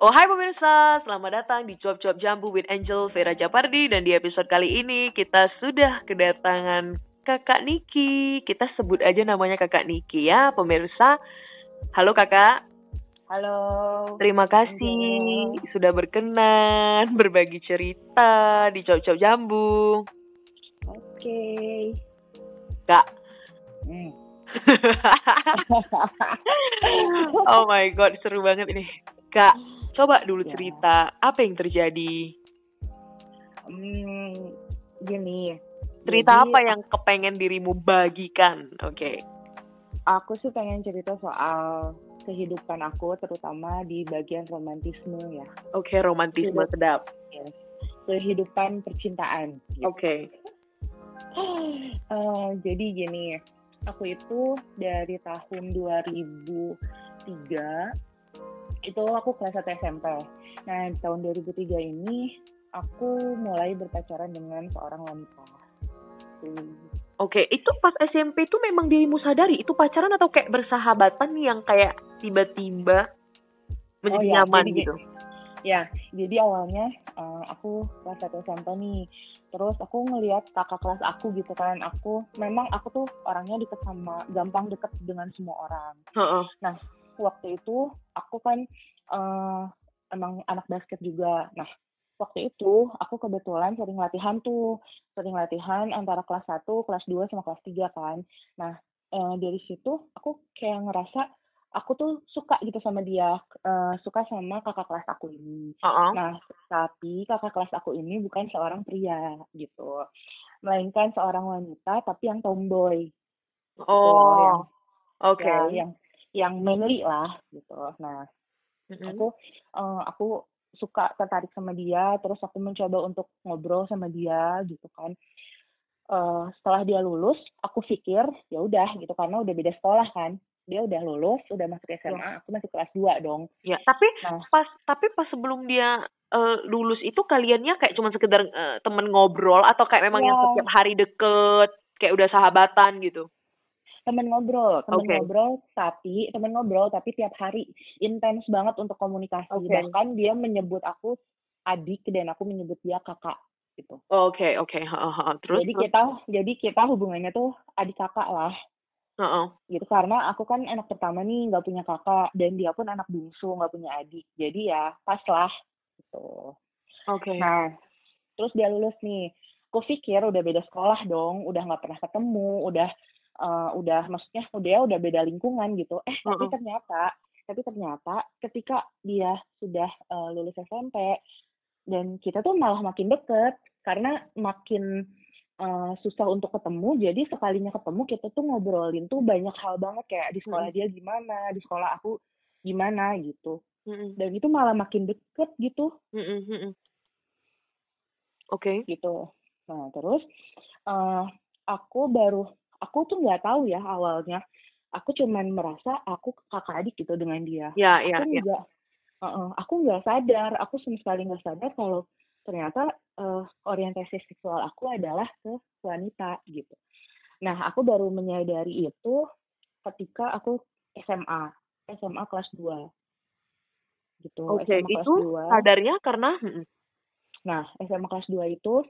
Oh hai pemirsa, selamat datang di Cuap Cuap Jambu with Angel Vera Japardi dan di episode kali ini kita sudah kedatangan kakak Niki. Kita sebut aja namanya kakak Niki ya pemirsa. Halo kakak, Halo. terima kasih sudah berkenan berbagi cerita di Cuap Cuap Jambu. Oke. Kak, Hmm. oh my god seru banget ini. Kak, coba dulu Ya. cerita apa yang terjadi. Hmm, gini. Cerita Jadi, apa yang kepengen dirimu bagikan? Oke. Aku sih pengen cerita soal kehidupan aku, terutama di bagian romantisme ya. Oke, romantisme Hidup. sedap. Kehidupan percintaan. gitu. Oke. Eh, jadi gini, aku itu dari tahun 2003 itu aku kelas 1 SMP. Nah, di tahun 2003 ini aku mulai berpacaran dengan seorang wanita. Tuh. Oke, itu pas SMP itu memang dirimu sadari itu pacaran atau kayak bersahabatan nih yang kayak tiba-tiba menjadi Oh, ya, nyaman jadi gitu? Ya, jadi awalnya eh, aku kelas 1 SMP nih. Terus aku ngelihat kakak kelas aku gitu kan. Aku memang aku tuh orangnya deket sama gampang deket dengan semua orang. Heeh. Waktu itu aku kan eh, emang anak basket juga. Nah, waktu itu aku kebetulan sering latihan tuh. Sering latihan antara kelas 1, kelas 2 sama kelas 3 kan. Nah, eh, dari situ aku kayak ngerasa aku tuh suka gitu sama dia, eh, suka sama kakak kelas aku ini. Heeh. Nah, tapi kakak kelas aku ini bukan seorang pria gitu. Melainkan seorang wanita tapi yang tomboy. gitu, Oh. yang, Oke. ya, yang yang manly lah gitu. Nah, Mm-mm. aku eh, aku suka tertarik sama dia, terus aku mencoba untuk ngobrol sama dia gitu kan. Eh, setelah dia lulus, aku pikir ya udah gitu karena udah beda sekolah kan. Dia udah lulus, udah masuk SMA, aku masih kelas 2 dong. Ya, tapi Nah. pas tapi pas sebelum dia eh, lulus itu kaliannya kayak cuma sekedar eh, temen ngobrol atau kayak memang yang Ya. setiap hari deket kayak udah sahabatan gitu? Temen ngobrol, temen Oke. ngobrol tapi temen ngobrol tapi tiap hari intens banget untuk komunikasi Oke. bahkan dia menyebut aku adik dan aku menyebut dia kakak gitu. Oke, oke. Heeh, heeh. Terus jadi kita jadi kita hubungannya tuh adik kakak lah Heeh. gitu karena aku kan anak pertama nih nggak punya kakak dan dia pun anak bungsu nggak punya adik jadi ya pas lah gitu. Oke. Nah terus dia lulus nih, aku pikir udah beda sekolah dong, udah nggak pernah ketemu, udah eh, udah maksudnya udah udah beda lingkungan gitu. Eh tapi Mm-mm. ternyata tapi ternyata ketika dia sudah eh, lulus SMP dan kita tuh malah makin deket karena makin eh, susah untuk ketemu jadi sekalinya ketemu kita tuh ngobrolin tuh banyak hal banget kayak di sekolah dia gimana di sekolah aku gimana gitu Mm-mm. dan itu malah makin deket gitu mm-mm. Oke. gitu. Nah terus eh aku baru aku tuh nggak tahu ya awalnya. Aku cuman merasa aku kakak adik gitu dengan dia. Ya, ya, Aku ya. nggak, eh, aku nggak sadar. Aku sama sekali nggak sadar kalau ternyata eh, orientasi seksual aku adalah ke wanita gitu. Nah aku baru menyadari itu ketika aku SMA, SMA kelas 2 gitu. Oke, SMA kelas itu 2. sadarnya karena mm-mm. Nah, SMA kelas 2 itu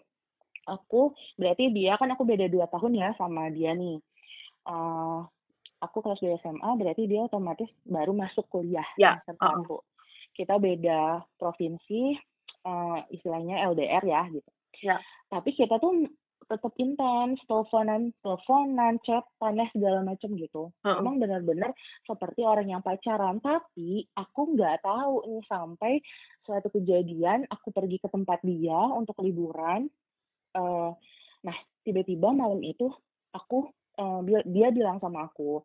aku berarti dia kan aku beda dua tahun ya sama dia nih. Eh aku kelas 2 SMA berarti dia otomatis baru masuk kuliah Ya, semester uh-uh. satu. Kita beda provinsi, eh istilahnya LDR ya gitu. Ya. Tapi kita tuh tetap intens, teleponan, teleponan, chatan, ya, segala macam gitu. Heeh. Emang benar-benar seperti orang yang pacaran. Tapi aku nggak tahu nih sampai suatu kejadian aku pergi ke tempat dia untuk liburan. Eh nah, tiba-tiba malam itu aku eh, dia, dia bilang sama aku,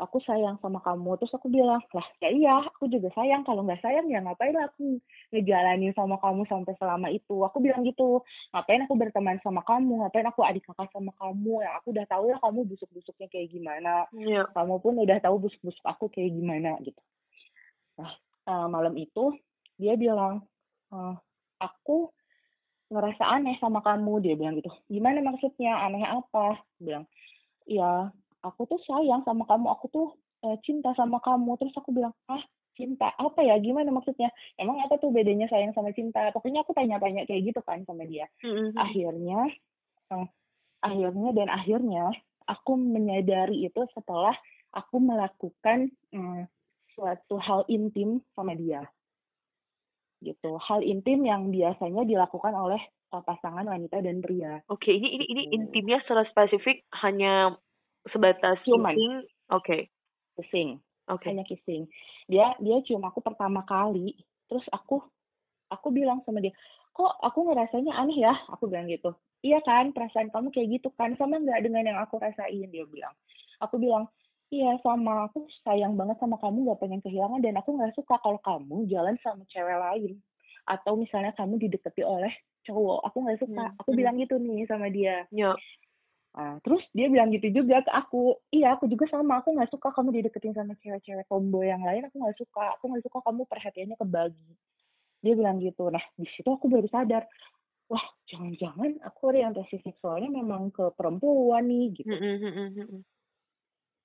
aku sayang sama kamu. Terus aku bilang, lah ya iya, aku juga sayang. Kalau nggak sayang ya ngapain aku ngejalanin sama kamu sampai selama itu. Aku bilang gitu, ngapain aku berteman sama kamu, ngapain aku adik kakak sama kamu. Yang aku udah tahu lah kamu busuk-busuknya kayak gimana Ya. kamu pun udah tahu busuk-busuk aku kayak gimana gitu. Nah, eh, malam itu dia bilang, "Eh, aku ngerasa aneh sama kamu. Dia bilang gitu. Gimana maksudnya? Aneh apa? Dia bilang, ya aku tuh sayang sama kamu. Aku tuh eh, cinta sama kamu. Terus aku bilang, ah cinta apa ya gimana maksudnya emang apa tuh bedanya sayang sama cinta pokoknya aku tanya-tanya kayak gitu kan sama dia Mm-mm. akhirnya eh, akhirnya dan akhirnya aku menyadari itu setelah aku melakukan mm, suatu hal intim sama dia gitu. Hal intim yang biasanya dilakukan oleh uh, pasangan wanita dan pria. Oke, ini ini ini Gitu. intimnya secara spesifik hanya sebatas Ciuman. kissing. Oke, kissing. Oke. hanya kissing. Dia dia cium aku pertama kali terus aku aku bilang sama dia kok aku ngerasanya aneh ya? Aku bilang gitu. Iya kan perasaan kamu kayak gitu kan sama nggak dengan yang aku rasain? Dia bilang. Aku bilang iya sama. Aku sayang banget sama kamu nggak pengen kehilangan dan aku nggak suka kalau kamu jalan sama cewek lain. Atau misalnya kamu dideketi oleh cowok aku nggak suka. Hmm, aku hmm. bilang gitu nih sama dia. Ya, Nah, terus dia bilang gitu juga ke aku, iya aku juga sama, aku nggak suka kamu dideketin sama cewek-cewek tomboy yang lain, aku nggak suka, aku nggak suka kamu perhatiannya kebagi. Dia bilang gitu. Nah, di situ aku baru sadar, wah jangan-jangan aku orientasi seksualnya memang ke perempuan nih gitu.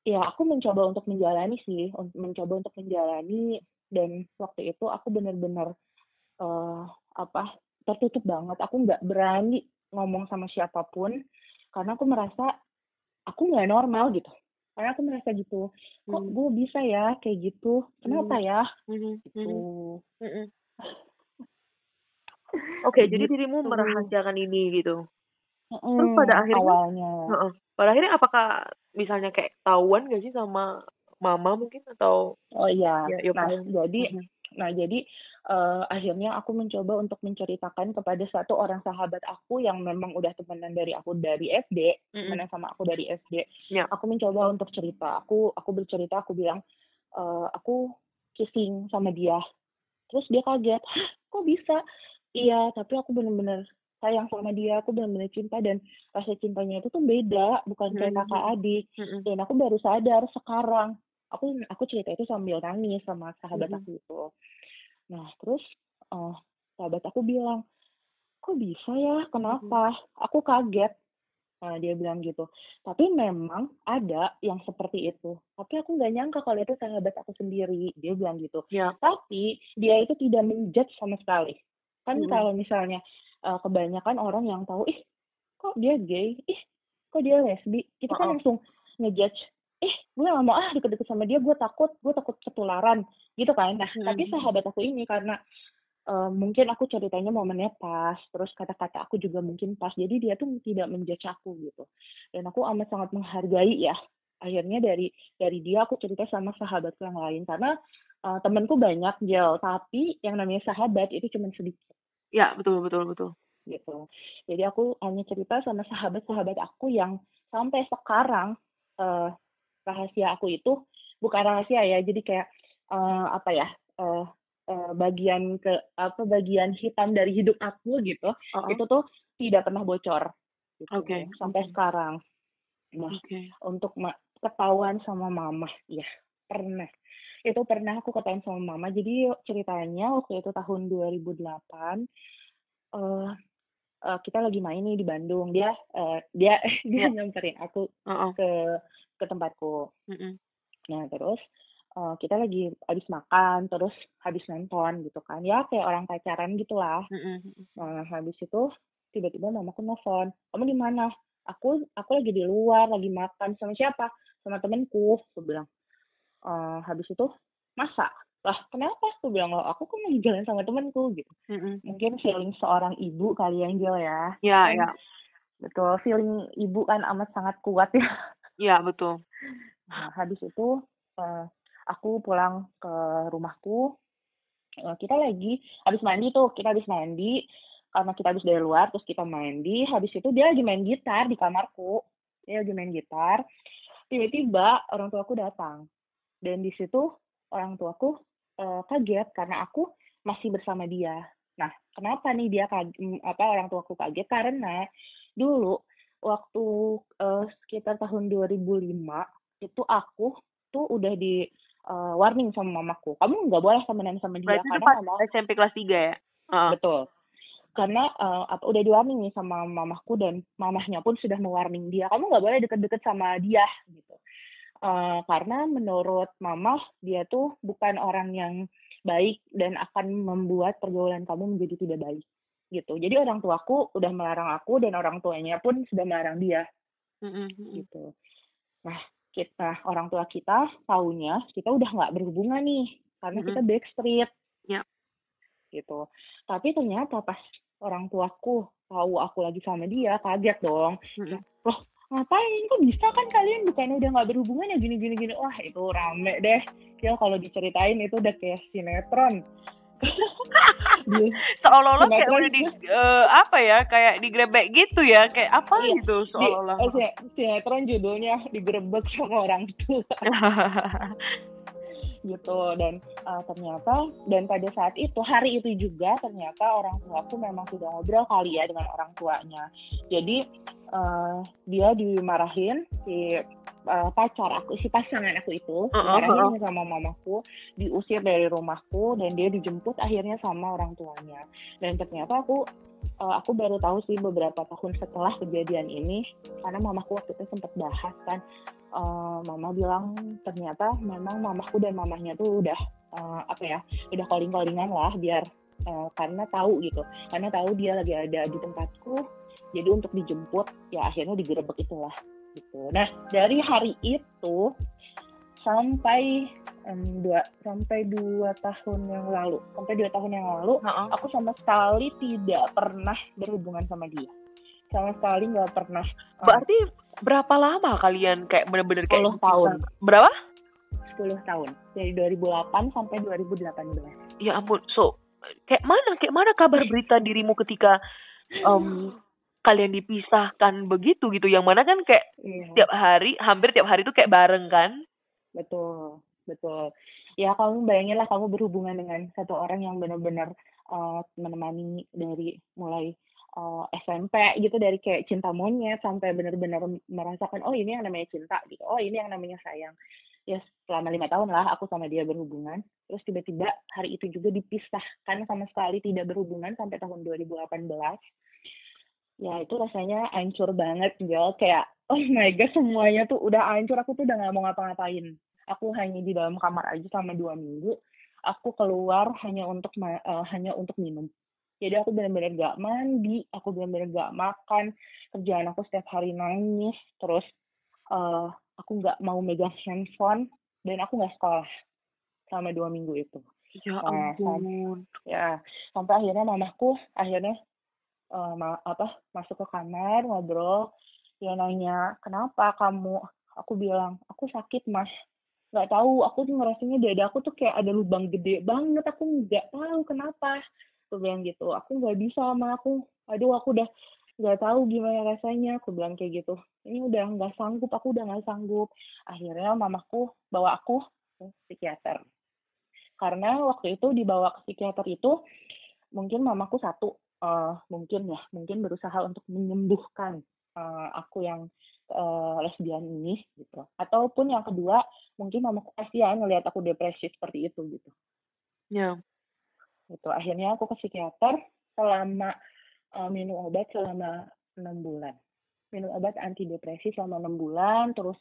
Ya aku mencoba untuk menjalani sih, mencoba untuk menjalani dan waktu itu aku benar-benar eh apa tertutup banget, aku nggak berani ngomong sama siapa pun karena aku merasa aku nggak normal gitu. Karena aku merasa gitu, kok Hmm. gue bisa ya kayak gitu, kenapa ya Mhm, gitu. mhm, mhm. Oke, jadi dirimu Gitu. merahasiakan ini gitu. Mm, pada akhirnya- awalnya Heeh. Pada akhirnya apakah misalnya kayak tahuan gak sih sama mama mungkin atau oh iya ya, nah paham. jadi Mhm. nah jadi eh, akhirnya aku mencoba untuk menceritakan kepada satu orang sahabat aku yang memang udah temenan dari aku dari SD Mm-mm. temenan sama aku dari SD Ya. aku mencoba untuk cerita aku aku bercerita aku bilang eh, aku kissing sama dia terus dia kaget kok bisa iya tapi aku bener-bener sayang sama dia aku bener-bener cinta dan rasa cintanya itu tuh beda bukan kayak Mhm. kakak adik Mm-mm. dan aku baru sadar sekarang aku aku cerita itu sambil nangis sama sahabat Mhm. aku itu nah terus eh sahabat aku bilang kok bisa ya kenapa aku kaget nah dia bilang gitu tapi memang ada yang seperti itu tapi aku nggak nyangka kalau itu sahabat aku sendiri dia bilang gitu Ya. tapi dia itu tidak menjudge sama sekali kan Mhm. kalau misalnya eh, kebanyakan orang yang tahu ih kok dia gay? Ih kok dia lesbi? Itu kan langsung ngejudge ih gue gak mau ah deket-deket sama dia gue takut gue takut ketularan gitu kan. Nah Mhm. tapi sahabat aku ini karena eh, mungkin aku ceritanya momennya pas terus kata-kata aku juga mungkin pas jadi dia tuh tidak menjudge aku gitu. Dan aku amat sangat menghargai ya. Akhirnya dari dari dia aku cerita sama sahabatku yang lain karena eh, temenku banyak Jel. Tapi yang namanya sahabat itu cuma sedikit Ya, betul betul betul. gitu. Jadi aku hanya cerita sama sahabat-sahabat aku yang sampai sekarang eh, rahasia aku itu bukan rahasia ya, jadi kayak eh, apa ya eh, eh, bagian ke apa bagian hitam dari hidup aku gitu, Oh, itu tuh tidak pernah bocor. Gitu, Oke, Sampai oke. sekarang. Nah Oke. untuk ma- ketahuan sama mama, ya pernah. Itu pernah aku ketahuan sama mama. Jadi ceritanya waktu itu tahun 2008 eh eh, kita lagi main nih di Bandung. Dia eh, dia dia Ya. nyamperin aku Heeh. ke ke tempatku. Mm-mm. Nah, terus eh, kita lagi habis makan, terus habis nonton gitu kan. Ya kayak orang pacaran gitulah. Mm-mm. Nah, habis itu tiba-tiba mamaku nelfon, kamu di mana? Aku aku lagi di luar, lagi makan sama siapa? Sama temenku, aku bilang. Eh, habis itu masa? Lah, kenapa? Aku bilang, "Loh, aku kan lagi jalan sama temenku gitu. Mm-mm. Mungkin feeling seorang ibu kali ya, Angel ya. Ya, Kan, ya. Betul, feeling ibu kan amat sangat kuat ya. Ya, betul. Nah, habis itu eh, aku pulang ke rumahku. Eh, kita lagi habis mandi tuh, kita habis mandi karena kita habis dari luar, terus kita mandi. Habis itu dia lagi main gitar di kamarku. Dia lagi main gitar. Tiba-tiba orang tuaku datang. Dan di situ orang tuaku eh, kaget karena aku masih bersama dia. Nah, kenapa nih dia kaget, apa orang tuaku kaget? Karena dulu waktu eh, sekitar tahun 2005 itu aku tuh udah di eh, warning sama mamaku. Kamu nggak boleh temenan sama dia Berarti karena pas mama SMP kelas 3 ya? Heeh. betul. Karena eh, apa udah di warning nih sama mamaku dan mamahnya pun sudah mewarning dia. Kamu nggak boleh deket-deket sama dia gitu. Uh, karena menurut mama dia tuh bukan orang yang baik dan akan membuat pergaulan kamu menjadi tidak baik gitu. Jadi orang tuaku udah melarang aku dan orang tuanya pun sudah melarang dia. Mm-mm. gitu. Nah, kita orang tua kita taunya kita udah nggak berhubungan nih karena Mm-mm. kita backstreet. Ya. Gitu. Tapi ternyata pas orang tuaku tahu aku lagi sama dia, kaget dong. Mm-mm. Loh, ngapain? Kok bisa kan kalian bukan udah nggak berhubungan ya gini gini gini. Wah, itu rame deh. Ya kalau diceritain itu udah kayak sinetron. Seolah-olah kayak udah di eh, apa ya, kayak digrebek gitu ya, kayak apa Iya, gitu seolah-olah. eh, sin- sinetron judulnya digerebek sama orang tua. gitu. Dan uh, ternyata dan pada saat itu hari itu juga ternyata orang tuaku memang sudah ngobrol kali ya dengan orang tuanya. Jadi uh, dia dimarahin si uh, pacar aku si pasangan aku itu Uh-uh, dimarahin sama mamaku diusir dari rumahku dan dia dijemput akhirnya sama orang tuanya. Dan ternyata aku uh, aku baru tahu sih beberapa tahun setelah kejadian ini karena mamaku waktu itu sempat bahas kan. Uh, mama bilang ternyata memang mamaku dan mamahnya tuh udah uh, apa ya udah calling callingan lah biar uh, karena tahu gitu. Karena tahu dia lagi ada di tempatku jadi untuk dijemput ya akhirnya digerebek itulah gitu. Nah dari hari itu sampai em, dua sampai dua tahun yang lalu sampai dua tahun yang lalu Heeh. aku sama sekali tidak pernah berhubungan sama dia sama sekali nggak pernah um, Berarti berapa lama kalian kayak bener-bener kayak 10 tahun. Berapa? 10 tahun dari 2008 sampai 2018 Ya ampun. So, kayak mana kayak mana kabar berita dirimu ketika em, kalian dipisahkan begitu gitu? Yang mana kan kayak iya tiap hari, hampir tiap hari tuh kayak bareng kan? betul betul. Ya kamu bayangin lah kamu berhubungan dengan satu orang yang benar-benar uh, menemani dari mulai uh, SMP gitu dari kayak cinta monyet sampai benar-benar merasakan oh ini yang namanya cinta gitu. Oh ini yang namanya sayang. Ya selama lima tahun lah aku sama dia berhubungan. Terus tiba-tiba hari itu juga dipisahkan sama sekali tidak berhubungan sampai tahun 2018 ya itu rasanya hancur banget Jel kayak oh my god semuanya tuh udah hancur. Aku tuh udah nggak mau ngapa-ngapain aku hanya di dalam kamar aja selama dua minggu aku keluar hanya untuk eh, hanya untuk minum. Jadi aku benar-benar gak mandi aku benar-benar gak makan kerjaan aku setiap hari nangis terus eh, aku nggak mau megang handphone dan aku nggak sekolah selama dua minggu itu. Ya Nah, ampun. ya sampai akhirnya mamaku akhirnya eh, ma- apa masuk ke kamar ngobrol dia nanya kenapa kamu? Aku bilang aku sakit mas nggak tahu. Aku tuh ngerasanya dada aku tuh kayak ada lubang gede banget. Aku nggak tahu kenapa. Aku bilang gitu. Aku nggak bisa sama aku aduh aku udah nggak tahu gimana rasanya. Aku bilang kayak gitu. Ini udah nggak sanggup. Aku udah nggak sanggup. Akhirnya mamaku bawa aku ke psikiater. Karena waktu itu dibawa ke psikiater itu mungkin mamaku satu eh, mungkin ya mungkin berusaha untuk menyembuhkan eh, aku yang eh, lesbian ini gitu. Ataupun yang kedua mungkin mamaku kasihan ngelihat aku depresi seperti itu gitu. Ya. gitu. Akhirnya aku ke psikiater selama eh, minum obat selama enam bulan. Minum obat antidepresi selama enam bulan terus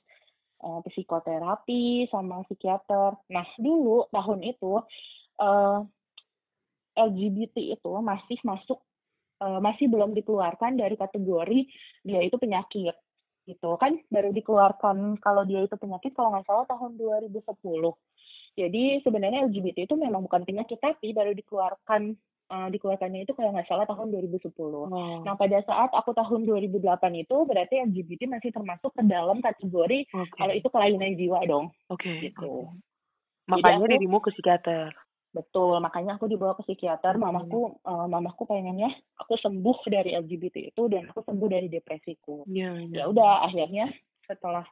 eh, psikoterapi sama psikiater. Nah dulu tahun itu eh, LGBT itu masih masuk masih belum dikeluarkan dari kategori dia itu penyakit gitu kan baru dikeluarkan kalau dia itu penyakit kalau nggak salah tahun 2010 jadi sebenarnya LGBT itu memang bukan penyakit tapi baru dikeluarkan eh, dikeluarkannya itu kalau nggak salah tahun 2010 Oh. Nah, pada saat aku tahun 2008 itu berarti LGBT masih termasuk ke dalam kategori Oke. kalau itu kelainan jiwa dong. Oke. gitu. oke. Makanya aku- dirimu ke psikiater. Betul, makanya aku dibawa ke psikiater. Hmm. Mamaku eh, mamaku pengennya aku sembuh dari LGBT itu dan aku sembuh dari depresiku. Iya, Ya udah akhirnya setelah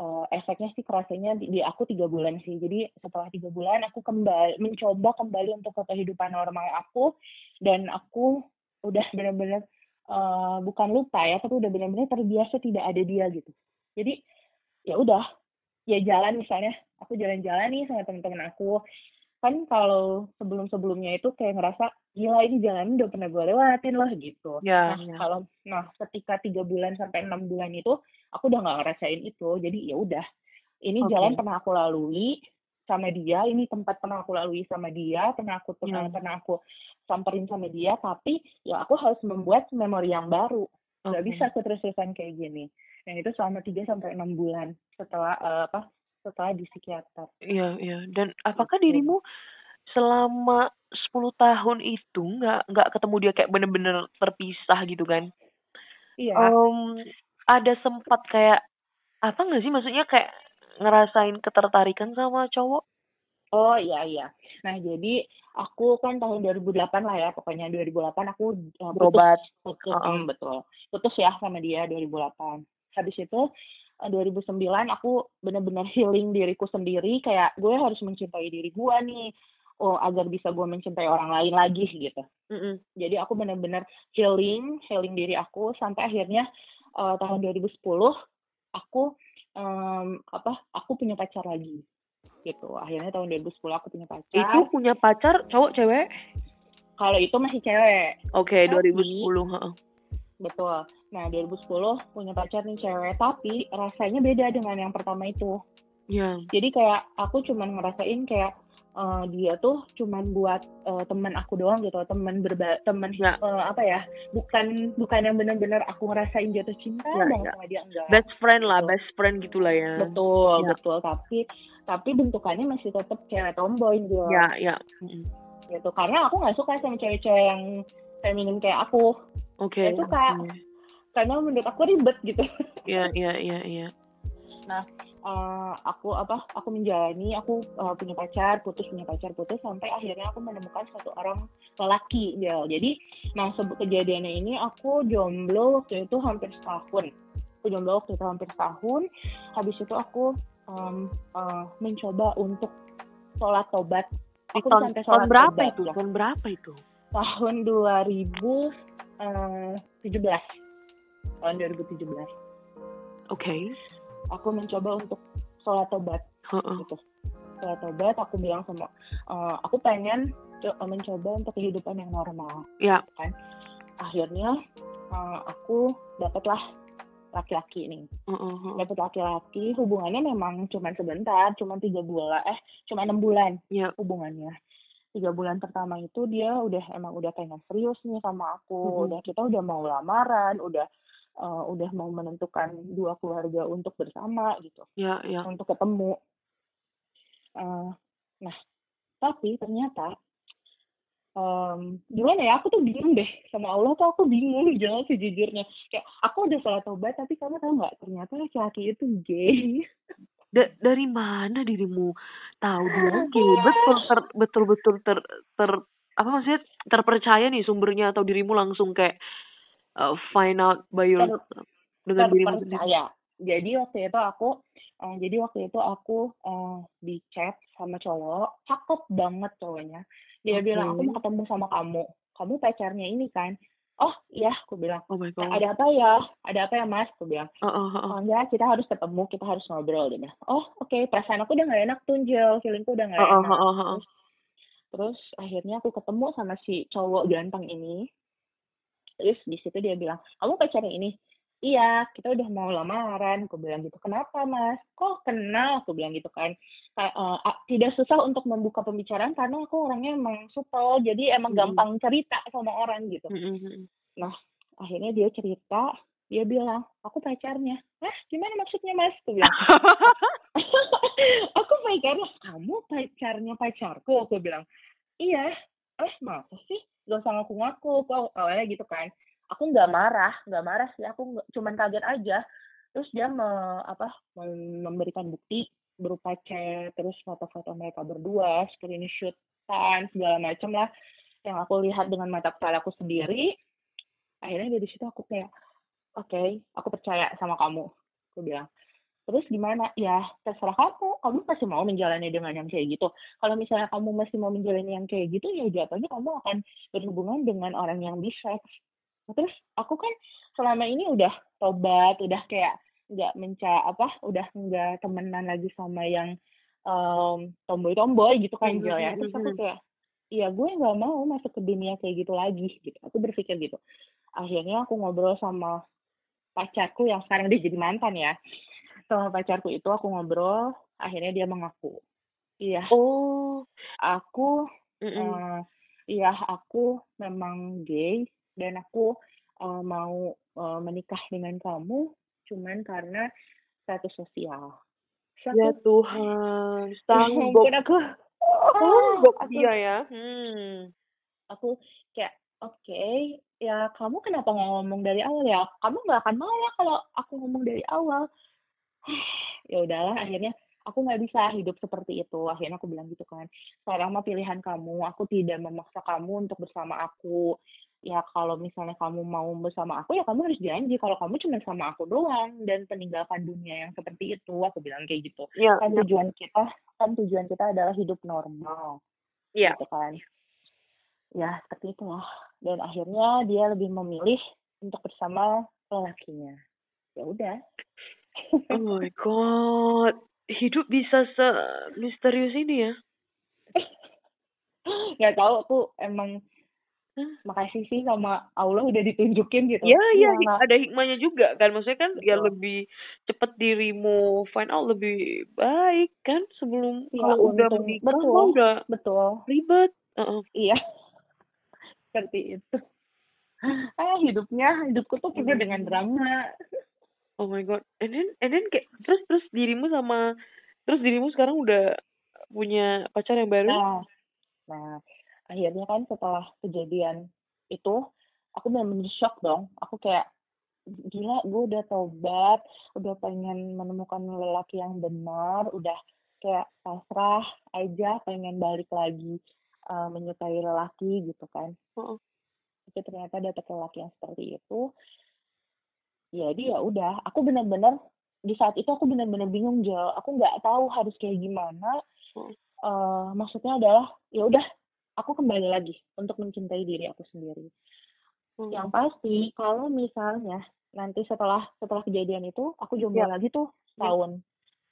eh, efeknya sih kerasanya di, di aku tiga bulan sih. Jadi setelah tiga bulan aku kembali mencoba kembali untuk ke kehidupan normal aku dan aku udah benar-benar eh, bukan lupa ya, tapi udah benar-benar terbiasa tidak ada dia gitu. Jadi ya udah ya jalan misalnya aku jalan-jalan nih sama teman-teman aku kan kalau sebelum-sebelumnya itu kayak ngerasa gila ini jalan udah pernah gue lewatin loh gitu. Ya, Nah, ya. kalau nah ketika tiga bulan sampai enam bulan itu aku udah nggak ngerasain itu, jadi ya udah ini Oke. jalan pernah aku lalui sama dia, ini tempat pernah aku lalui sama dia, pernah aku Ya. pernah aku samperin sama dia, tapi ya aku harus membuat memori yang baru. Nggak Oke. bisa aku terus-terusan kayak gini. Dan itu selama 3 sampai 6 bulan setelah eh, apa? Setelah di psikiater. Iya, iya. Dan apakah Gitu. dirimu selama 10 tahun itu nggak nggak ketemu dia kayak bener-bener terpisah gitu kan? Iya. Mmm, ada sempat kayak apa nggak sih maksudnya kayak ngerasain ketertarikan sama cowok? Oh iya iya. Nah jadi aku kan tahun 2008 lah ya pokoknya 2008 aku uh, putus Berobat. putus Heeh. mm, betul putus ya sama dia 2008. Habis itu uh, 2009 aku benar-benar healing diriku sendiri kayak gue harus mencintai diri gue nih. Oh agar bisa gue mencintai orang lain lagi gitu. Mhm. Jadi aku benar-benar healing healing diri aku sampai akhirnya uh, tahun 2010 aku em, apa aku punya pacar lagi gitu akhirnya tahun 2010 aku punya pacar Itu punya pacar cowok cewek? kalau itu masih cewek Oke, Tapi- 2010, heeh. Betul nah 2010 punya pacar nih cewek tapi rasanya beda dengan yang pertama itu Iya. jadi kayak aku cuman ngerasain kayak eh, dia tuh cuman buat eh, teman aku doang gitu teman berba teman Ya. eh, apa ya bukan bukan yang bener-bener aku ngerasain jatuh cinta Ya, banget ya. sama dia enggak Best friend lah, Betul. best friend gitulah ya. betul Ya. betul tapi tapi bentukannya masih tetap cewek tomboy gitu Ya, ya. Mhm. gitu karena aku nggak suka sama cewek-cewek yang feminim kayak aku Oke. Itu Kak. Iya. karena menurut aku ribet gitu Iya, iya, iya, iya. Eh, aku apa aku menjalani aku eh, punya pacar putus punya pacar putus sampai akhirnya aku menemukan satu orang lelaki Jel. jadi nah sebut kejadiannya ini aku jomblo waktu itu hampir setahun aku jomblo waktu itu hampir setahun habis itu aku em, eh, mencoba untuk sholat tobat aku tahun, sampai tahun sholat berapa tobat itu? ya. Tahun berapa itu? tahun 2017 tahun 2017 Oke. aku mencoba untuk sholat tobat Heeh. gitu sholat tobat aku bilang sama eh, aku pengen co- mencoba untuk kehidupan yang normal Ya. akhirnya eh, aku dapatlah laki-laki nih Heeh, heeh. dapat laki-laki hubungannya memang cuman sebentar cuman tiga bulan eh cuma enam bulan Ya. hubungannya tiga bulan pertama itu dia udah emang udah pengen serius nih sama aku Mhm. udah kita udah mau lamaran udah eh, udah mau menentukan dua keluarga untuk bersama gitu Ya, ya. untuk ketemu. Eh, nah, tapi ternyata em, gimana ya? Aku tuh bingung deh sama Allah tuh aku bingung jangan sejujurnya. Kayak aku udah salah tobat tapi kamu tahu nggak? Ternyata laki-laki itu gay. Da- dari mana dirimu tahu dia gay? Betul ter betul betul ter ter apa maksudnya terpercaya nih sumbernya atau dirimu langsung kayak uh, find out by your Ter- dengan dirimu sendiri? terpercaya. Jadi waktu itu aku, eh, jadi waktu itu aku eh, di chat sama cowok, cakep banget cowoknya. Dia Oke. bilang aku mau ketemu sama kamu. Kamu pacarnya ini kan? Oh iya, aku bilang. Oh my "Eh, god. ada apa ya? Ada apa ya mas? Aku bilang. Heeh, heeh. Oh enggak, kita harus ketemu, kita harus ngobrol. Dia bilang. Oh oke, perasaan aku udah gak enak tuh, Jel. Feelingku udah gak Heeh, enak. heeh, heeh. Terus akhirnya aku ketemu sama si cowok ganteng ini. Terus di situ dia bilang, kamu pacarnya ini? Iya, kita udah mau lamaran. Aku bilang gitu. Kenapa mas? Kok kenal? Aku bilang gitu kan. Eh, tidak susah untuk membuka pembicaraan karena aku orangnya emang supel. Jadi emang Mhm. gampang cerita sama orang gitu. Mhm, mhm. Akhirnya dia cerita, dia bilang, aku pacarnya. Hah, gimana maksudnya mas? Aku bilang, aku pacarnya. Kamu pacarnya pacarku? Aku bilang, iya. Eh, masa sih? Gak usah ngaku-ngaku. Aku awalnya gitu kan. Aku nggak marah, nggak marah sih. Aku nggak- cuman kaget aja. Terus dia me, apa, mem- memberikan bukti berupa chat, terus foto-foto mereka berdua, screenshotan, segala macam lah. Yang aku lihat dengan mata kepala aku sendiri. Akhirnya dari situ aku kayak, oke, aku percaya sama kamu. Aku bilang, terus gimana? Ya, terserah kamu. Kamu masih mau menjalani dengan yang kayak gitu. Kalau misalnya kamu masih mau menjalani yang kayak gitu, ya jatuhnya kamu akan berhubungan dengan orang yang bisex. Terus aku kan selama ini udah tobat, udah kayak nggak menca apa, udah nggak temenan lagi sama yang em, tomboy-tomboy gitu kan, Mhm, Jel ya. Terus aku mhm. kayak, iya gue nggak mau masuk ke dunia kayak gitu lagi gitu. Aku berpikir gitu. Akhirnya aku ngobrol sama pacarku yang sekarang dia jadi mantan ya. sama pacarku itu aku ngobrol, akhirnya dia mengaku. Iya, Oh. aku iya aku memang gay dan aku eh, mau eh, menikah dengan kamu cuman karena status sosial. Ya Tuhan, ya sanggok. ampun aku, Sanggok aku dia ya. Hmm. aku kayak oke ya kamu kenapa nggak ngomong dari awal ya kamu nggak akan mau ya kalau aku ngomong dari awal ya udahlah akhirnya aku nggak bisa hidup seperti itu akhirnya aku bilang gitu kan sekarang mah pilihan kamu aku tidak memaksa kamu untuk bersama aku ya kalau misalnya kamu mau bersama aku ya kamu harus janji kalau kamu cuma sama aku doang dan meninggalkan dunia yang seperti itu aku bilang kayak gitu Ya, kan ya. tujuan kita kan tujuan kita adalah hidup normal Ya. gitu kan ya seperti itulah dan akhirnya dia lebih memilih untuk bersama lelakinya ya udah Oh my god. Hidup bisa se misterius ini ya. nggak tahu aku emang? Makasih sih sama Allah udah ditunjukin gitu Ya, ya, Iya, hi- ada hikmahnya juga kan. Maksudnya kan ya Betul. lebih cepet dirimu find out lebih baik kan sebelum Ya, kalau udah menikah Betul. udah betul ribet. Heeh. iya seperti itu ah hidupnya hidupku tuh penuh dengan drama Oh my god. And then and then kayak terus terus dirimu sama terus dirimu sekarang udah punya pacar yang baru? nah nah akhirnya kan setelah kejadian itu aku benar-benar shock dong. Aku kayak gila gue udah tobat udah pengen menemukan lelaki yang benar udah kayak pasrah aja pengen balik lagi uh, menyukai lelaki gitu kan. Heeh. tapi ternyata dapet lelaki yang seperti itu jadi ya udah. Aku benar-benar di saat itu aku benar-benar bingung Jo. Aku nggak tahu harus kayak gimana. Eh, maksudnya adalah ya udah aku kembali lagi untuk mencintai diri aku sendiri Hmm. yang pasti kalau misalnya nanti setelah setelah kejadian itu aku jomblo Ya. lagi tuh setahun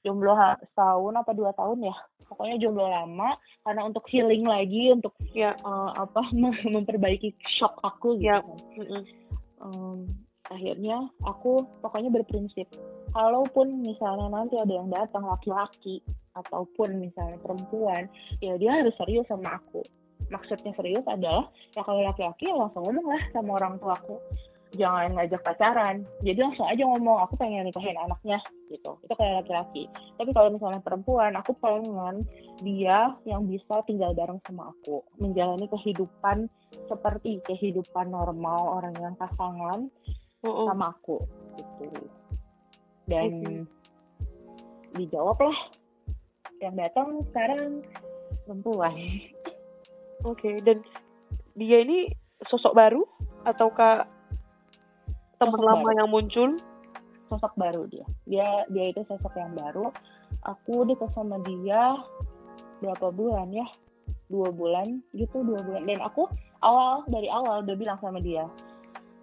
jomblo ha- setahun apa dua tahun ya pokoknya jomblo lama karena untuk healing lagi untuk Ya. eh, apa memperbaiki shock aku gitu Ya. Em, akhirnya aku pokoknya berprinsip kalaupun misalnya nanti ada yang datang laki-laki ataupun misalnya perempuan ya dia harus serius sama aku maksudnya serius adalah ya kalau laki-laki ya langsung ngomong lah sama orang tuaku. Jangan ngajak pacaran. Jadi langsung aja ngomong aku pengen nikahin anaknya gitu. Itu kayak laki-laki. Tapi kalau misalnya perempuan aku pengen dia yang bisa tinggal bareng sama aku. Menjalani kehidupan seperti kehidupan normal orang yang pasangan Heeh. sama aku gitu. Dan Oke. dijawab lah. Yang datang sekarang perempuan Oke, dan dia ini sosok baru ataukah teman lama baru. yang muncul? sosok baru dia dia dia itu sosok yang baru aku dekat sama dia berapa bulan ya dua bulan gitu dua bulan dan aku awal dari awal udah bilang sama dia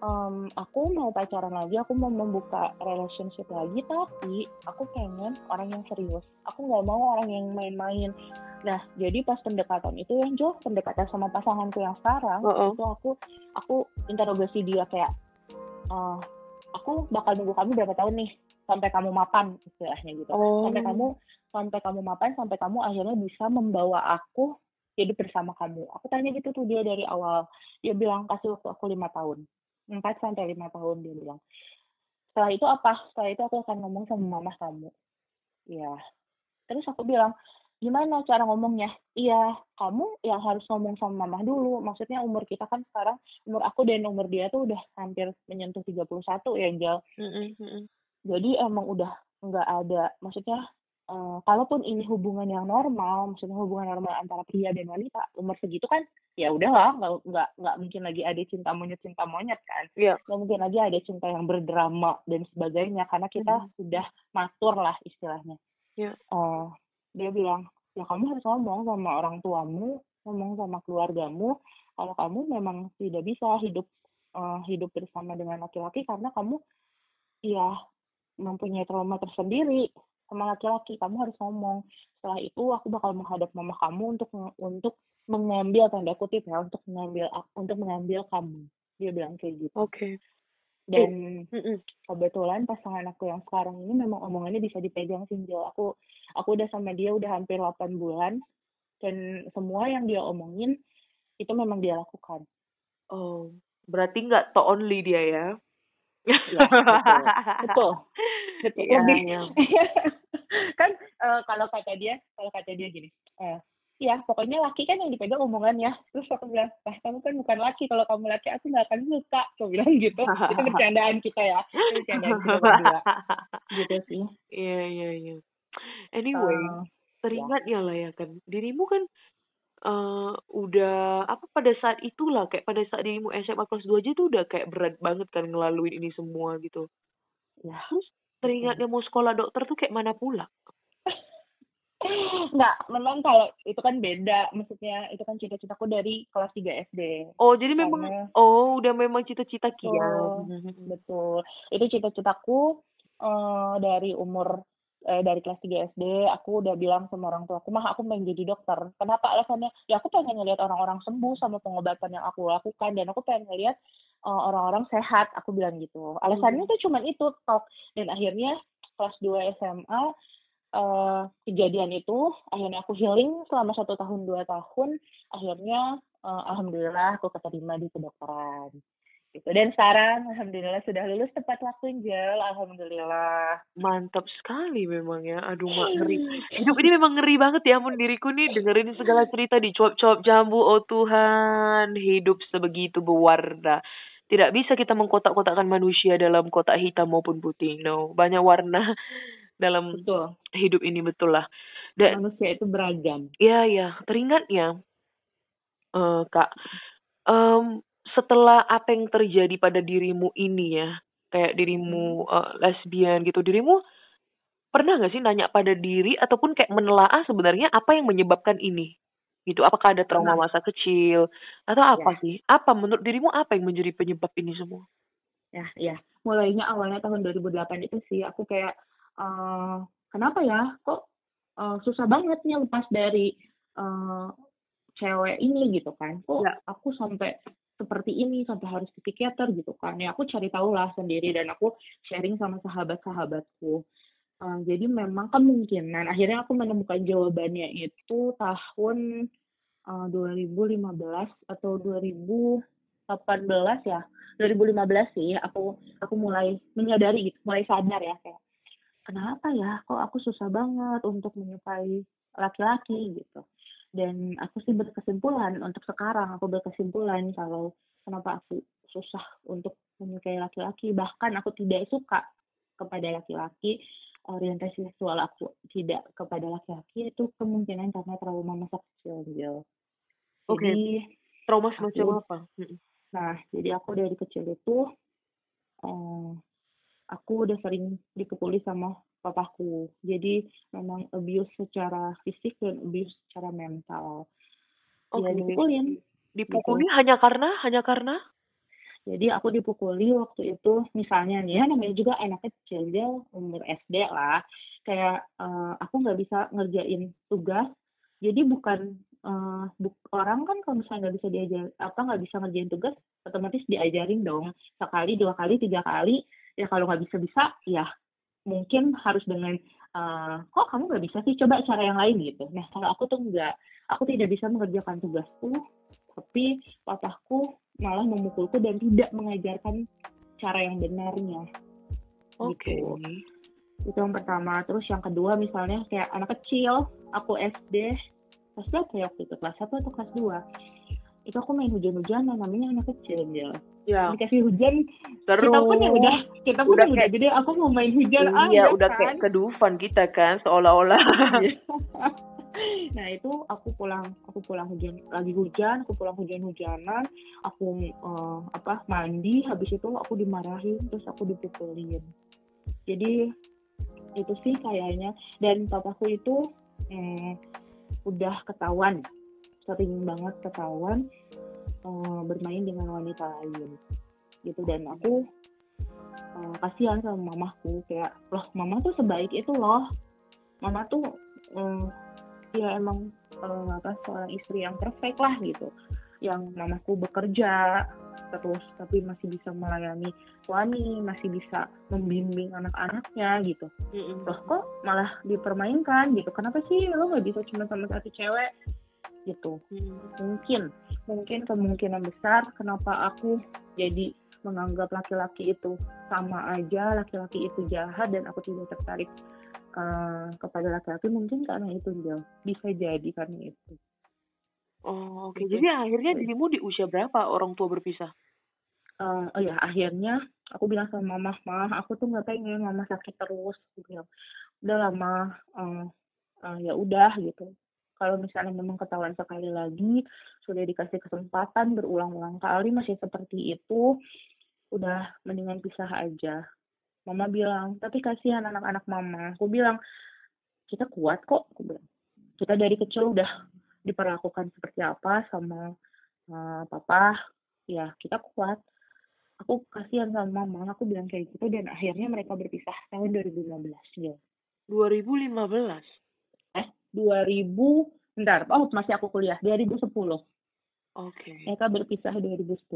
"Em, aku mau pacaran lagi aku mau membuka relationship lagi tapi aku pengen orang yang serius. Aku nggak mau orang yang main-main. Nah jadi pas pendekatan itu yang Jo pendekatan sama pasanganku yang sekarang Heeh. itu aku aku interogasi dia kayak "Eh, aku bakal nunggu kamu berapa tahun nih? Sampai kamu mapan istilahnya gitu. Oh. sampai kamu sampai kamu mapan sampai kamu akhirnya bisa membawa aku hidup bersama kamu. Aku tanya gitu tuh dia dari awal. Dia bilang kasih waktu aku lima tahun empat sampai lima tahun dia bilang. Setelah itu apa? Setelah itu aku akan ngomong sama mama kamu. Ya terus aku bilang gimana cara ngomongnya? Iya kamu yang harus ngomong sama mama dulu. Maksudnya umur kita kan sekarang umur aku dan umur dia tuh udah hampir menyentuh 31 ya Angel. Mm-mm, mm-mm. jadi emang udah nggak ada maksudnya eh, kalaupun ini hubungan yang normal maksudnya hubungan normal antara pria dan wanita umur segitu kan ya udahlah nggak nggak nggak mungkin lagi ada cinta monyet cinta monyet kan Iya. nggak mungkin lagi ada cinta yang berdrama dan sebagainya karena kita Mhm. sudah matur lah istilahnya Iya. Eh, dia bilang ya kamu harus ngomong sama orang tuamu ngomong sama keluargamu kalau kamu memang tidak bisa hidup eh, hidup bersama dengan laki-laki karena kamu ya mempunyai trauma tersendiri sama laki-laki kamu harus ngomong setelah itu aku bakal menghadap mama kamu untuk untuk mengambil tanda kutip ya untuk mengambil untuk mengambil kamu dia bilang kayak gitu Oke. dan Mm-mm. kebetulan pasangan aku yang sekarang ini memang omongannya bisa dipegang sih Jel. Aku aku udah sama dia udah hampir 8 bulan dan semua yang dia omongin itu memang dia lakukan. Oh, berarti nggak to only dia ya? Ya, betul. Betul. Betul. Lebih iya. kan eh, kalau kata dia, kalau kata dia gini, eh ya pokoknya laki kan yang dipegang omongannya. Terus aku bilang, "Lah, kamu kan bukan laki. Kalau kamu laki aku nggak akan suka." Aku bilang gitu. Itu bercandaan kita ya. Itu bercandaan kita berdua. Gitu sih. Iya, iya, iya. Anyway, Eh, teringat ya lah ya kan, dirimu kan eh udah apa pada saat itulah kayak pada saat dirimu SMA kelas 2 aja tuh udah kayak berat banget kan ngelaluin ini semua gitu. ya. Terus teringatnya mau sekolah dokter tuh kayak mana pula? Nggak, memang kalau itu kan beda. Maksudnya itu kan cita-citaku dari kelas 3 SD. Oh, jadi memang Karena oh udah memang cita-cita Kia. Betul, betul. Itu cita-citaku eh, dari umur eh, dari kelas 3 SD, aku udah bilang sama orang tua aku, mah aku pengen jadi dokter. Kenapa alasannya? Ya aku pengen ngelihat orang-orang sembuh sama pengobatan yang aku lakukan dan aku pengen ngelihat eh, orang-orang sehat. Aku bilang gitu. Alasannya tuh cuman itu, tok. Dan akhirnya kelas 2 SMA eh, kejadian itu, akhirnya aku healing selama satu tahun dua tahun. Akhirnya eh, alhamdulillah aku keterima di kedokteran gitu. Dan sekarang alhamdulillah sudah lulus tepat waktu Angel, alhamdulillah. Mantap sekali memang ya. Aduh, mak ngeri. Hidup ini memang ngeri banget ya ampun diriku nih dengerin segala cerita di cuap-cuap jambu. Oh Tuhan, hidup sebegitu berwarna. Tidak bisa kita mengkotak-kotakkan manusia dalam kotak hitam maupun putih. No, banyak warna dalam Betul. hidup ini betul lah. Dan Manusia itu beragam. ya ya, teringatnya eh Kak, em, setelah apa yang terjadi pada dirimu ini ya, kayak dirimu eh, lesbian gitu, dirimu pernah nggak sih nanya pada diri ataupun kayak menelaah sebenarnya apa yang menyebabkan ini? Gitu. Apakah ada trauma masa kecil atau apa Ya. sih? Apa menurut dirimu apa yang menjadi penyebab ini semua? Ya, ya. Mulainya awalnya tahun 2008 itu sih aku kayak eh kenapa ya kok eh, susah banget nih lepas dari eh, cewek ini gitu kan. Kok Ya. aku sampai seperti ini sampai harus ke psikiater gitu kan. Ya aku cari tahu lah sendiri dan aku sharing sama sahabat-sahabatku. Eh, jadi memang kemungkinan akhirnya aku menemukan jawabannya itu tahun eh, 2015 atau 2018 ya 2015 sih aku aku mulai menyadari gitu mulai sadar ya kayak kenapa ya kok aku susah banget untuk menyukai laki-laki gitu dan aku sih berkesimpulan untuk sekarang aku berkesimpulan kalau kenapa aku susah untuk menyukai laki-laki bahkan aku tidak suka kepada laki-laki orientasi seksual aku tidak kepada laki-laki itu kemungkinan karena trauma masa kecil gitu. Oke. Jadi Trauma semacam Aku- apa? Nah, jadi aku dari kecil itu, eh, aku udah sering dipukuli sama papaku. Jadi memang abuse secara fisik dan abuse secara mental. Oke. Ya dipukulin. Dipukuli hanya karena hanya karena Jadi aku dipukuli waktu itu, misalnya nih ya namanya juga anak kecil, dia umur SD lah. Kayak eh, aku nggak bisa ngerjain tugas. Jadi bukan eh, buk- orang kan kalau misalnya nggak bisa diajar apa nggak bisa ngerjain tugas, otomatis diajarin dong sekali, dua kali, tiga kali. Ya kalau nggak bisa bisa, ya mungkin harus dengan eh, kok kamu nggak bisa sih coba cara yang lain gitu. Nah kalau aku tuh nggak, aku tidak bisa mengerjakan tugasku, tapi papaku malah memukulku dan tidak mengajarkan cara yang benarnya. Oke. Gitu. Itu yang pertama. Terus yang kedua misalnya kayak anak kecil, aku SD, kelas berapa ya waktu itu? Kelas 1 atau kelas 2? Itu aku main hujan-hujanan, namanya anak kecil dia. Ya, Dikasih hujan, seru. kita pun ya udah, kita pun Udah ya udah kayak- gede, aku mau main hujan Iya, aja udah kan. kayak kedufan kita kan seolah-olah. nah itu aku pulang aku pulang hujan lagi hujan aku pulang hujan-hujanan. Aku eh, apa mandi habis itu aku dimarahin terus aku dipukulin. Jadi itu sih kayaknya. Dan papaku itu eh, udah ketahuan. Sering banget ketahuan eh, bermain dengan wanita lain. Gitu dan aku eh, kasihan sama mamaku. Kayak loh mama tuh sebaik itu loh. Mama tuh eh, ya emang eh, apa seorang istri yang perfect lah gitu. Yang mamaku bekerja terus tapi masih bisa melayani suami masih bisa membimbing anak-anaknya gitu. Mm-mm. loh kok malah dipermainkan gitu? Kenapa sih lo nggak bisa cuma sama satu cewek gitu Mm. mungkin mungkin kemungkinan besar kenapa aku jadi menganggap laki-laki itu sama aja laki-laki itu jahat dan aku tidak tertarik eh, kepada laki-laki mungkin karena itu dia bisa jadi karena itu Oh, oke. Gitu. Jadi akhirnya dirimu di usia berapa orang tua berpisah? Eh, oh ya akhirnya aku bilang sama mama mah aku tuh nggak pengen mama sakit terus aku bilang udah lama ya udah gitu kalau misalnya memang ketahuan sekali lagi sudah dikasih kesempatan berulang-ulang kali masih seperti itu udah mendingan pisah aja. Mama bilang tapi kasihan anak-anak mama. Aku bilang kita kuat kok. Aku bilang kita dari kecil udah diperlakukan seperti apa sama uh, papa. Ya kita kuat. Aku kasihan sama mama. Aku bilang kayak gitu dan akhirnya mereka berpisah tahun 2015 ya. 2015. 2000 bentar. Oh masih aku kuliah. 2010 Oke. mereka berpisah 2010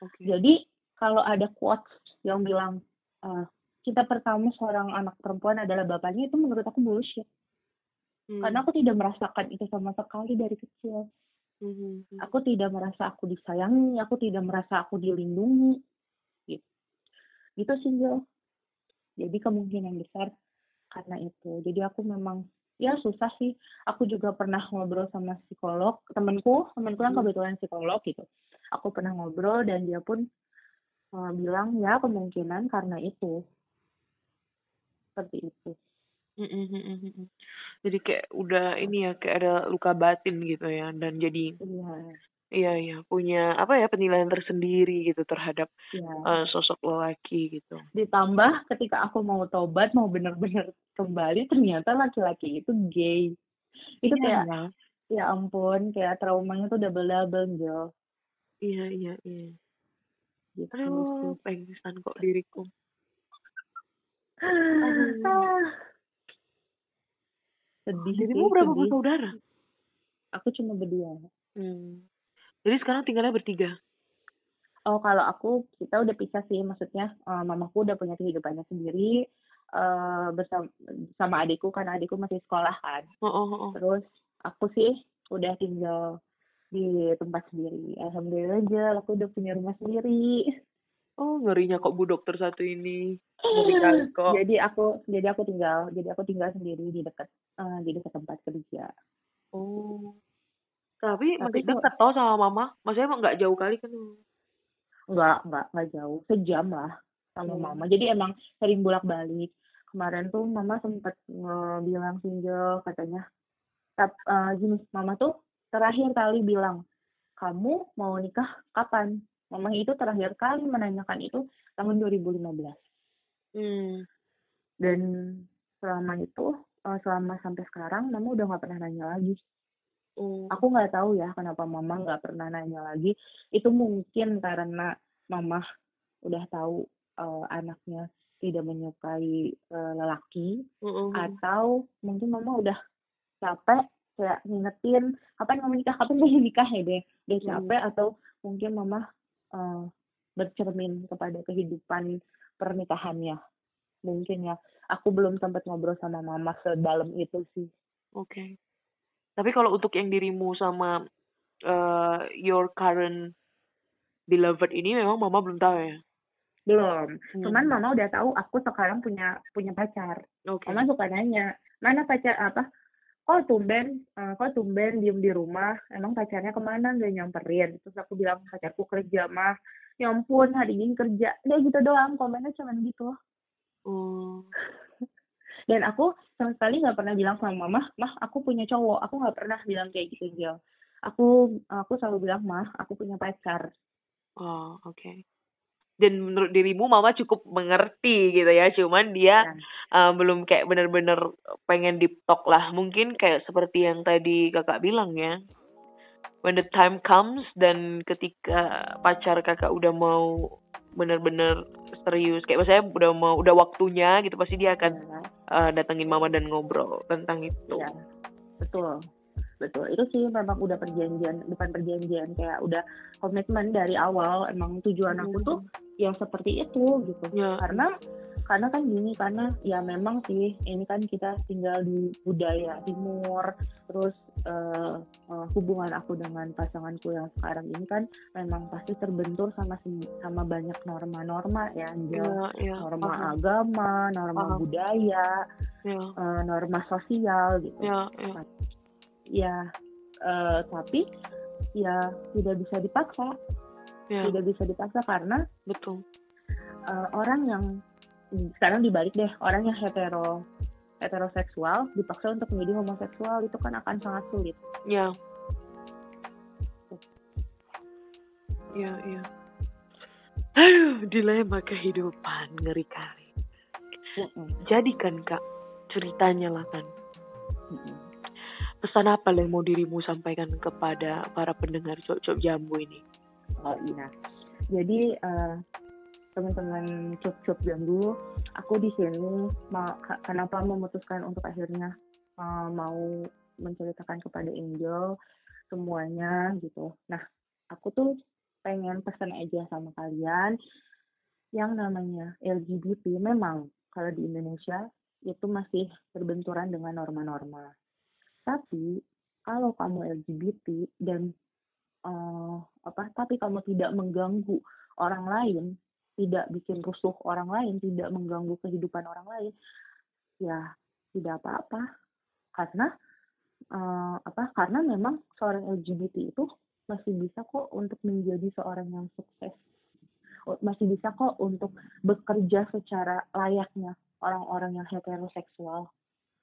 Oke. jadi kalau ada quotes yang bilang uh, kita pertama seorang anak perempuan adalah bapaknya itu menurut aku bullshit. Hmm. karena aku tidak merasakan itu sama sekali dari kecil. Mhm. aku tidak merasa aku disayangi aku tidak merasa aku dilindungi. Gitu. Gitu sih jadi kemungkinan besar karena itu. Jadi aku memang ya susah sih. Aku juga pernah ngobrol sama psikolog temanku temanku yang Hmm. kebetulan psikolog gitu. Aku pernah ngobrol dan dia pun uh, bilang ya kemungkinan karena itu. Seperti itu. Mhm, mhm. Jadi kayak udah ini ya kayak ada luka batin gitu ya dan jadi iya iya iya punya apa ya penilaian tersendiri gitu terhadap iya eh, sosok lelaki gitu. ditambah ketika aku mau tobat mau bener-bener kembali ternyata laki-laki itu gay itu Iya, kayak ya. ya ampun kayak traumanya tuh double double Jo Iya iya iya. gitu Aduh, pengsan kok diriku. Ah, sedih Dirimu sih berapa bersaudara? aku cuma berdua Hmm. Jadi sekarang tinggalnya bertiga. oh kalau aku kita udah pisah sih maksudnya eh, mamaku udah punya kehidupannya sendiri eh bersama sama adikku karena adikku masih sekolah kan Oh, oh, oh. terus aku sih udah tinggal di tempat sendiri alhamdulillah aja aku udah punya rumah sendiri Oh, ngerinya kok Bu Dokter satu ini. Ngeri kali kok. jadi aku jadi aku tinggal jadi aku tinggal sendiri di dekat eh, di dekat tempat kerja Oh. Tapi, Tapi deket tau sama mama. Maksudnya emang nggak jauh kali kan? nggak nggak nggak jauh sejam lah sama Hmm. mama jadi emang sering bolak balik kemarin tuh mama sempat eh, bilang single katanya tap eh, gini mama tuh terakhir kali bilang kamu mau nikah kapan mama itu terakhir kali menanyakan itu tahun 2015 Hmm. dan selama itu eh, selama sampai sekarang mama udah nggak pernah nanya lagi Oh. aku nggak tahu ya kenapa mama nggak pernah nanya lagi. Itu mungkin karena mama udah tahu eh, anaknya tidak menyukai eh, lelaki Mm-mm. atau mungkin mama udah capek kayak ngingetin kapan mau nikah? Kapan mau nikah? Ya deh. Udah capek atau mungkin mama eh, bercermin kepada kehidupan pernikahannya. Mungkin ya. Aku belum sempat ngobrol sama mama sedalam itu sih. Oke. Tapi kalau untuk yang dirimu sama eh, your current beloved ini memang mama belum tahu ya? belum. Hmm. cuman mama udah tahu aku sekarang punya punya pacar. Oke. mama suka nanya mana pacar apa? Kok tumben eh, kok tumben diem di rumah? Emang pacarnya ke mana? Nggak nyamperin. Terus aku bilang pacarku kerja mah ya ampun hari ini kerja. Udah gitu doang komennya cuman gitu. Oh. Dan aku sama sekali nggak pernah bilang sama mama mah aku punya cowok aku nggak pernah bilang kayak gitu Gil aku aku selalu bilang mah aku punya pacar Oh, oke. Dan menurut dirimu mama cukup mengerti gitu ya, cuman dia Dan, eh, belum kayak bener-bener pengen deep talk lah. Mungkin kayak seperti yang tadi kakak bilang ya. When the time comes dan ketika pacar kakak udah mau bener-bener serius, kayak misalnya udah mau udah waktunya gitu, pasti dia akan ya, eh, datengin mama dan ngobrol tentang itu. ya, betul. Betul. Itu sih memang udah perjanjian bukan perjanjian kayak udah komitmen dari awal. Emang tujuan aku tuh Hmm. yang seperti itu gitu. Ya. karena karena kan gini karena ya memang sih ini kan kita tinggal di budaya timur terus eh, eh, hubungan aku dengan pasanganku yang sekarang ini kan memang pasti terbentur sama sama banyak norma-norma ya. Ya, ya. norma paham. agama norma Paham. budaya Ya, eh, norma sosial gitu ya, ya. ya eh, tapi ya tidak bisa dipaksa Ya, tidak bisa dipaksa karena betul. eh, orang yang sekarang dibalik deh orang yang hetero heteroseksual dipaksa untuk menjadi homoseksual itu kan akan sangat sulit Ya. Ya, ya. Aduh, dilema kehidupan ngeri kali. Jadi kan kak, ceritanya lah kan. Pesan apa yang mau dirimu sampaikan kepada para pendengar cok-cok jambu ini? Oh iya. Jadi eh, teman-teman cup-cup jambu, aku di sini kenapa memutuskan untuk akhirnya eh, mau menceritakan kepada Angel semuanya gitu. Nah, aku tuh pengen pesan aja sama kalian yang namanya LGBT memang kalau di Indonesia itu masih berbenturan dengan norma-norma. Tapi kalau kamu LGBT dan eh, apa tapi kamu tidak mengganggu orang lain tidak bikin rusuh orang lain tidak mengganggu kehidupan orang lain ya tidak apa-apa. Karena eh, apa karena memang seorang LGBT itu masih bisa kok untuk menjadi seorang yang sukses. Masih bisa kok untuk bekerja secara layaknya orang-orang yang heteroseksual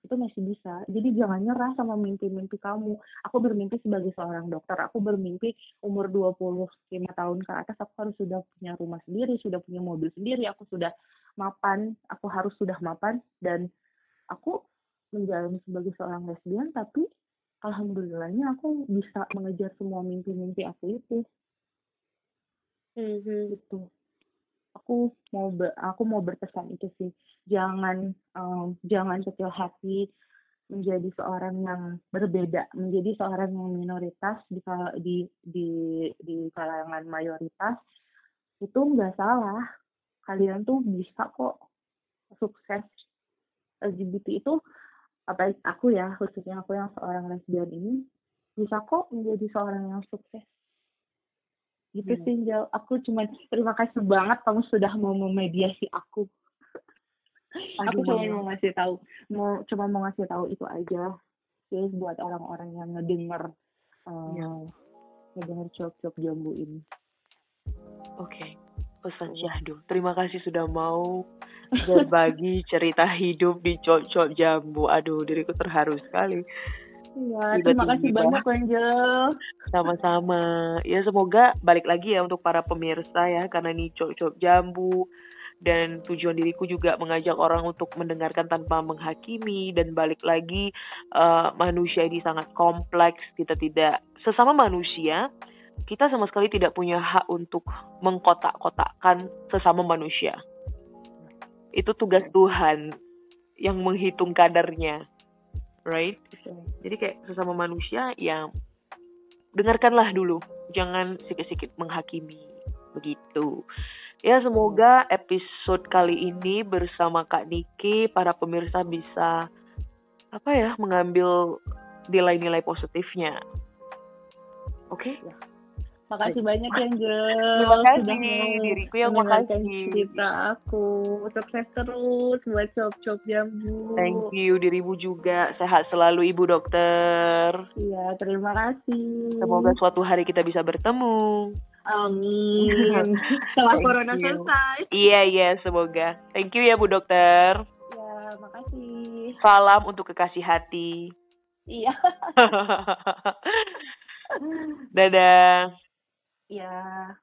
itu masih bisa. Jadi jangan nyerah sama mimpi-mimpi kamu. Aku bermimpi sebagai seorang dokter. Aku bermimpi umur 25 tahun ke atas aku harus sudah punya rumah sendiri, sudah punya mobil sendiri, aku sudah mapan, aku harus sudah mapan dan aku menjalani sebagai seorang lesbian tapi alhamdulillahnya aku bisa mengejar semua mimpi-mimpi aku itu gitu aku mau be- aku mau berpesan itu sih. Jangan em, jangan kecil hati menjadi seorang yang berbeda menjadi seorang yang minoritas di di di di kalangan mayoritas. Itu nggak salah. Kalian tuh bisa kok sukses LGBT itu. Apa aku ya khususnya aku yang seorang lesbian ini bisa kok menjadi seorang yang sukses gitu Hmm. sih Jel. aku cuman terima kasih banget kamu sudah mau memediasi aku aku Aduh, cuma Mama. mau ngasih tahu mau cuma mau ngasih tahu itu aja sih buat orang-orang yang ngedenger eh, Ya. ngedenger cop-cop jambu ini Oke, pesan syahdu. Terima kasih sudah mau berbagi cerita hidup di cok-cok jambu. Aduh, diriku terharu sekali. Iya, terima kasih banyak Angel. Sama-sama. Ya semoga balik lagi ya untuk para pemirsa ya karena ini cok-cok jambu. Dan tujuan diriku juga mengajak orang untuk mendengarkan tanpa menghakimi dan balik lagi eh, manusia ini sangat kompleks. Kita tidak sesama manusia kita sama sekali tidak punya hak untuk mengkotak-kotakkan sesama manusia. Itu tugas Tuhan yang menghitung kadarnya right? Jadi kayak sesama manusia ya dengarkanlah dulu. Jangan sikit-sikit menghakimi. Begitu. Ya semoga episode kali ini bersama Kak Niki para pemirsa bisa apa ya mengambil nilai-nilai positifnya. Oke Makasih banyak Angel. Terima kasih, sudah diriku yang makasih. cerita aku. Sukses terus buat cop-cop jambu. thank you dirimu juga sehat selalu ibu dokter Iya, terima kasih. semoga suatu hari kita bisa bertemu Amin. Setelah corona you. selesai. iya iya semoga thank you ya bu dokter Ya, makasih. Salam untuk kekasih hati. Iya. Dadah. yeah.